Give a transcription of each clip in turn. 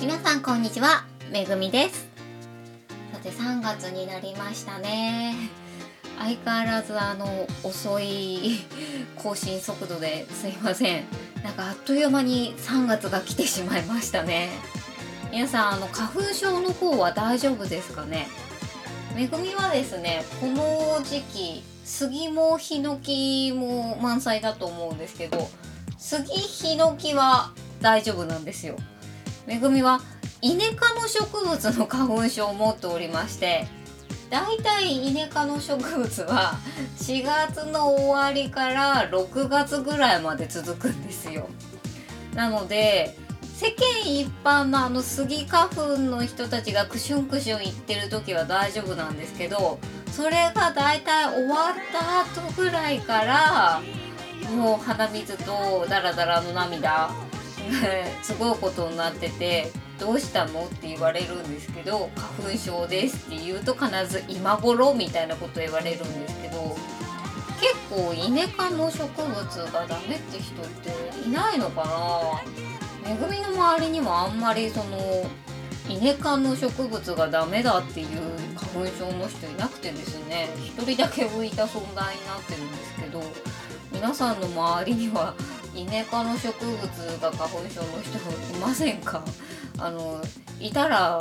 皆さんこんにちはめぐみです。さて3月になりましたね。相変わらずあの遅い更新速度ですいません。なんかあっという間に3月が来てしまいましたね。皆さんあの花粉症の方は大丈夫ですかね？めぐみはですねこの時期杉もヒノキも満載だと思うんですけど杉ヒノキは大丈夫なんですよ。めぐみはイネ科の植物の花粉症を持っておりましてだいたいイネ科の植物は 4月の終わりから6月ぐらいまで続くんですよ。なので世間一般のあのスギ花粉の人たちがクシュンクシュン言ってる時は大丈夫なんですけどそれがだいたい終わった後ぐらいからもう鼻水とダラダラの涙すごいことになっててどうしたのって言われるんですけど花粉症ですって言うと必ず今頃みたいなこと言われるんですけど結構イネ科の植物がダメって人っていないのかな？めぐみの周りにもあんまりそのイネ科の植物がダメだっていう花粉症の人いなくてですね一人だけ浮いた存在になってるんですけど皆さんの周りにはイネ科の植物が花粉症の人いませんか？あのいたら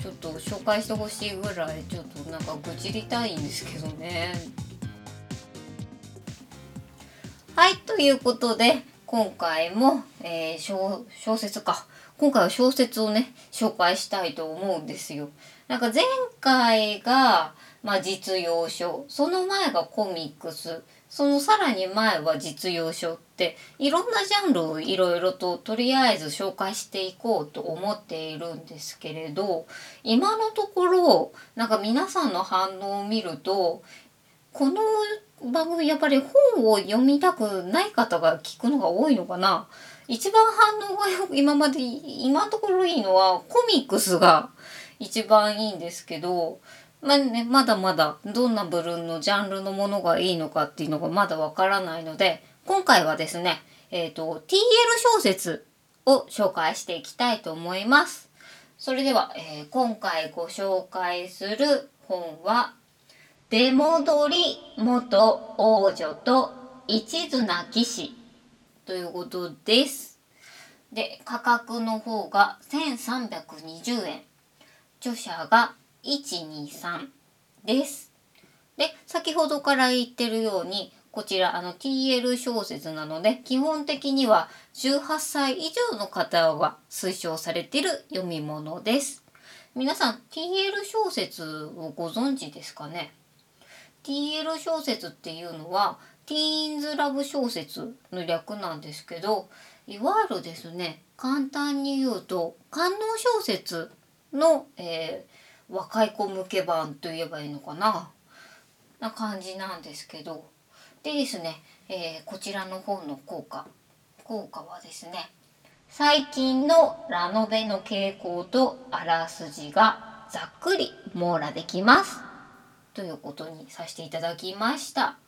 ちょっと紹介してほしいぐらいちょっとなんか愚痴りたいんですけどね。はいということで今回も、えー、小小説か今回は小説をね紹介したいと思うんですよ。なんか前回が、まあ、実用書その前がコミックスそのさらに前は実用書っていろんなジャンルをいろいろととりあえず紹介していこうと思っているんですけれど今のところなんか皆さんの反応を見るとこの番組やっぱり本を読みたくない方が聞くのが多いのかな？一番反応が今まで今のところいいのはコミックスが一番いいんですけどまあね、まだまだどんな部類のジャンルのものがいいのかっていうのがまだわからないので今回はですね、えっ、ー、と TL 小説を紹介していきたいと思います。それでは、えー、今回ご紹介する本は「出戻り元王女と一途な騎士」ということです。で価格の方が1320円著者が123です。で、先ほどから言ってるように、こちらあの TL 小説なので、基本的には18歳以上の方が推奨されている読み物です。皆さん TL 小説をご存知ですかね ?TL 小説っていうのはティーンズラブ小説の略なんですけど、いわゆるですね、簡単に言うと、官能小説の、えー若い子向け版と言えばいいのかな？な感じなんですけどでですね、えー、こちらの本の効果効果はですね最近のラノベの傾向とあらすじがざっくり網羅できますということにさせていただきました。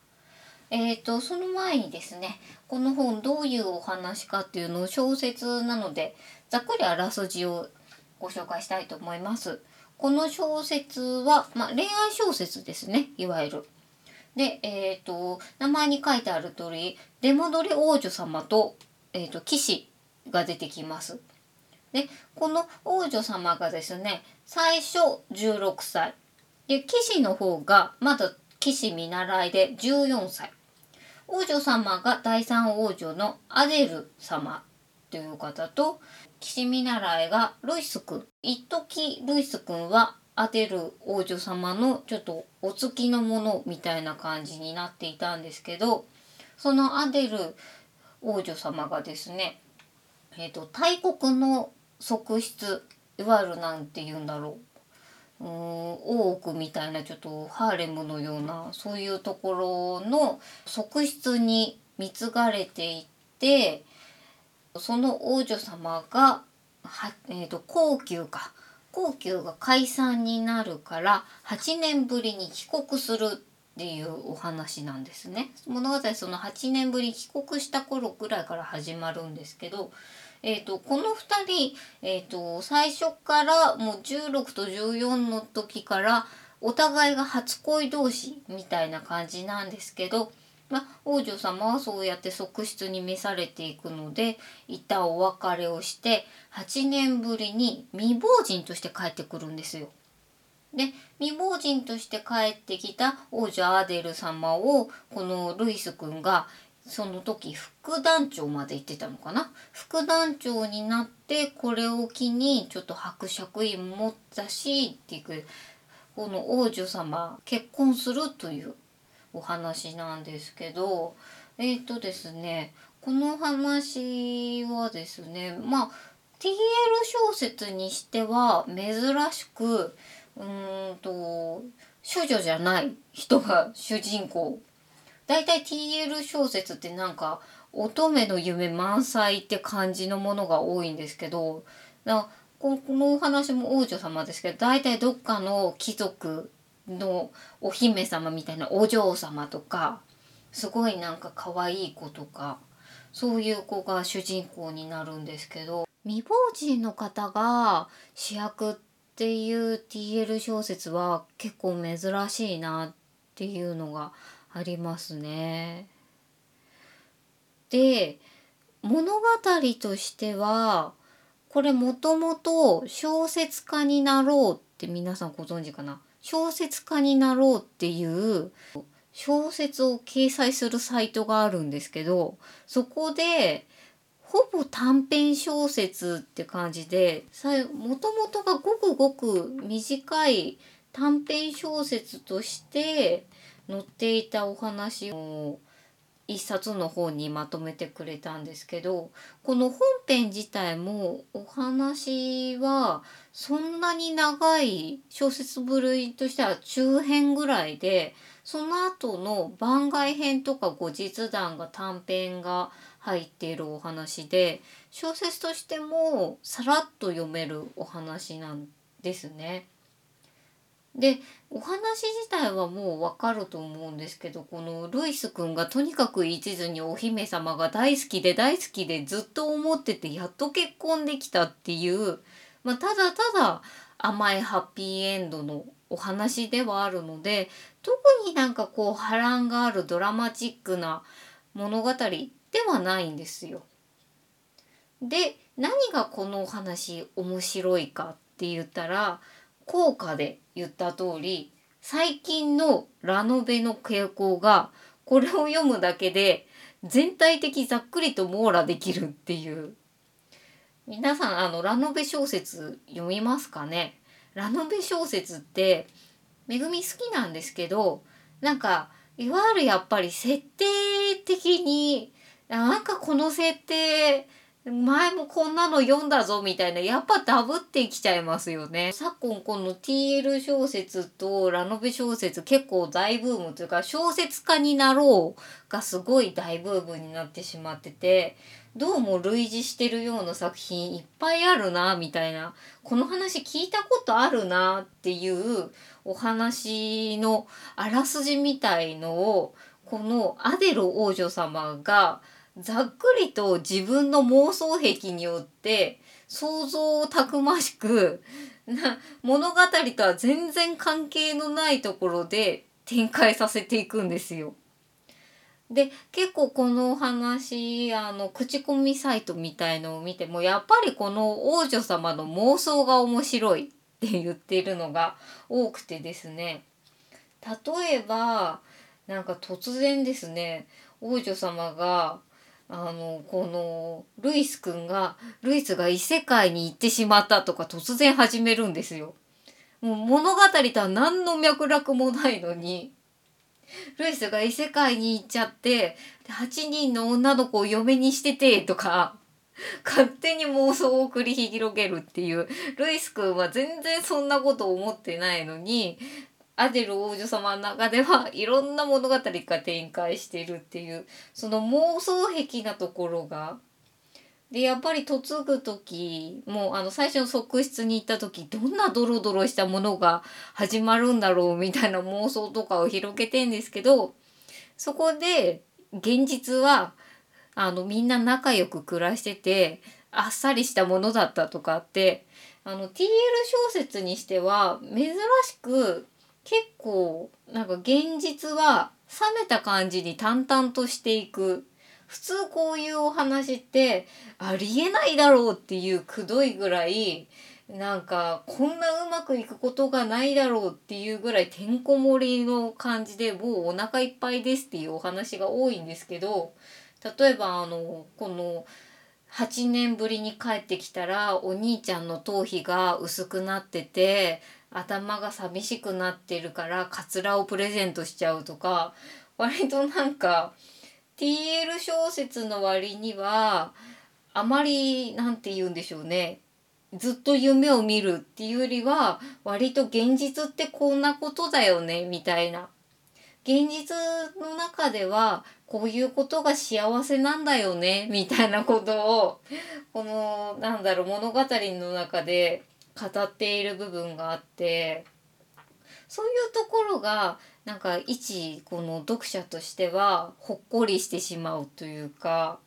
えーと、その前にですねこの本どういうお話かっていうのを小説なのでざっくりあらすじをご紹介したいと思います。この小説は、まあ、恋愛小説ですねいわゆる。で、えーと、名前に書いてある通り出戻り王女様と,、えーと、騎士が出てきます。でこの王女様がですね最初16歳で騎士の方がまだ騎士見習いで14歳王女様が第三王女のアデル様という方と騎士見習いがルイス君。一時ルイス君はアデル王女様のちょっとお付きのものみたいな感じになっていたんですけどそのアデル王女様がですね、えーと、大国の側室いわゆる何て言うんだろう。うーん大奥みたいなちょっとハーレムのようなそういうところの側室に貢がれていってその王女様がは、えーと、皇宮か皇宮が解散になるから8年ぶりに帰国するっていうお話なんですね。物語その8年ぶり帰国した頃ぐらいから始まるんですけど、えーと、この2人、えーと、最初からもう16と14の時からお互いが初恋同士みたいな感じなんですけど、まあ、王女様はそうやって側室に召されていくので一旦お別れをして8年ぶりに未亡人として帰ってくるんですよ。で未亡人として帰ってきた王女アデル様をこのルイス君がその時副団長まで行ってたのかな？副団長になってこれを機にちょっと伯爵院持ったしっていうこの王女様結婚するというお話なんですけどえっ、ー、とですねこの話はですねまあ TL 小説にしては珍しくうんと処女じゃない人が 主人公。だいたい TL 小説ってなんか乙女の夢満載って感じのものが多いんですけどこのお話も王女様ですけど大体どっかの貴族のお姫様みたいなお嬢様とかすごいなんか可愛い子とかそういう子が主人公になるんですけど未亡人の方が主役っていう TL 小説は結構珍しいなっていうのがありますね。で物語としてはこれもともと小説家になろうって皆さんご存知かな？小説家になろうっていう小説を掲載するサイトがあるんですけどそこでほぼ短編小説って感じでもともとがごくごく短い短編小説として載っていたお話を一冊の方にまとめてくれたんですけどこの本編自体もお話はそんなに長い小説部類としては中編ぐらいでその後の番外編とか後日談が短編が入っているお話で小説としてもさらっと読めるお話なんですね。でお話自体はもうわかると思うんですけどこのルイス君がとにかく一途にお姫様が大好きで大好きでずっと思っててやっと結婚できたっていう、まあ、ただただ甘いハッピーエンドのお話ではあるので特になんかこう波乱があるドラマチックな物語ではないんですよ。で何がこのお話面白いかって言ったら効果で言った通り最近のラノベの傾向がこれを読むだけで全体的ざっくりと網羅できるっていう。皆さんあのラノベ小説読みますかね？ラノベ小説ってめぐみ好きなんですけどなんかいわゆるやっぱり設定的になんかこの設定前もこんなの読んだぞみたいなやっぱダブってきちゃいますよね。昨今この TL 小説とラノベ小説結構大ブームというか小説家になろうがすごい大ブームになってしまっててどうも類似してるような作品いっぱいあるなみたいな。この話聞いたことあるなっていうお話のあらすじみたいのをこのアデル王女様がざっくりと自分の妄想癖によって想像をたくましくな物語とは全然関係のないところで展開させていくんですよ。で結構このお話あの口コミサイトみたいのを見てもやっぱりこの王女様の妄想が面白いって言ってるのが多くてですね例えばなんか突然ですね王女様があのこのルイス君がルイスが異世界に行ってしまったとか突然始めるんですよ。もう物語とは何の脈絡もないのにルイスが異世界に行っちゃって8人の女の子を嫁にしててとか勝手に妄想を繰り広げるっていうルイス君は全然そんなこと思ってないのにアデル王女様の中ではいろんな物語が展開してるっていうその妄想癖なところがでやっぱり嫁ぐ時もうあの最初の側室に行った時どんなドロドロしたものが始まるんだろうみたいな妄想とかを広げてんですけどそこで現実はあのみんな仲良く暮らしててあっさりしたものだったとかってあの TL 小説にしては珍しく結構なんか現実は冷めた感じに淡々としていく。普通こういうお話ってありえないだろうっていうくどいぐらいなんかこんなうまくいくことがないだろうっていうぐらいてんこ盛りの感じでもうお腹いっぱいですっていうお話が多いんですけど例えばあのこの8年ぶりに帰ってきたらお兄ちゃんの頭皮が薄くなってて頭が寂しくなってるからカツラをプレゼントしちゃうとか割となんか TL 小説の割にはあまり何て言うんでしょうねずっと夢を見るっていうよりは割と現実ってこんなことだよねみたいな。現実の中ではこういうことが幸せなんだよねみたいなことをこのなんだろう物語の中で語っている部分があってそういうところがなんか一この読者としてはほっこりしてしまうというか、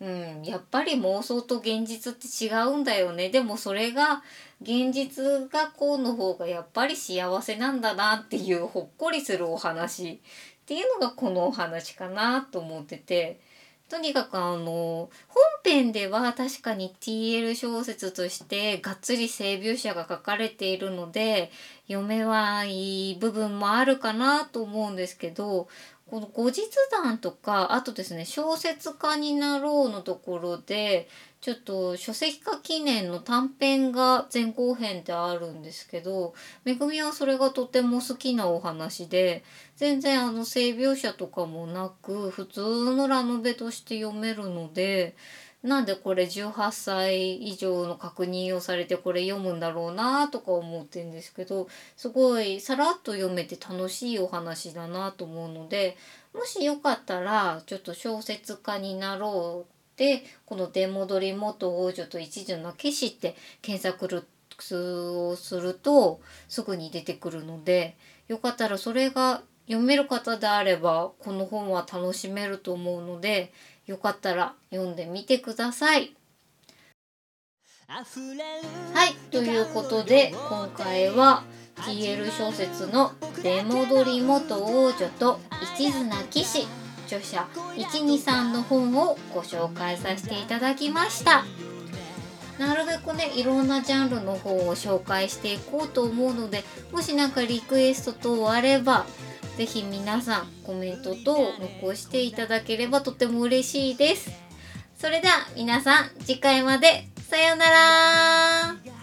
うん、やっぱり妄想と現実って違うんだよねでもそれが現実がこうの方がやっぱり幸せなんだなっていうほっこりするお話っていうのがこのお話かなと思ってて。とにかくあの本編では確かに TL 小説としてがっつり性描写が書かれているので読めはいい部分もあるかなと思うんですけどこの後日談とかあとですね小説家になろうのところでちょっと書籍化記念の短編が前後編であるんですけどめぐみはそれがとても好きなお話で全然あの性描写とかもなく普通のラノベとして読めるのでなんでこれ18歳以上の確認をされてこれ読むんだろうなとか思ってるんですけどすごいさらっと読めて楽しいお話だなと思うのでもしよかったらちょっと小説家になろうってこの「出戻り元王女と一途な騎士」って検索をするとすぐに出てくるのでよかったらそれが読める方であればこの本は楽しめると思うのでよかったら読んでみてください。はいということで今回は TL 小説の「出戻り元王女と一途な騎士」著者123の本をご紹介させていただきましたなるべくねいろんなジャンルの本を紹介していこうと思うのでもし何かリクエスト等あればぜひ皆さんコメント等残していただければとても嬉しいです。それでは皆さん次回までさようなら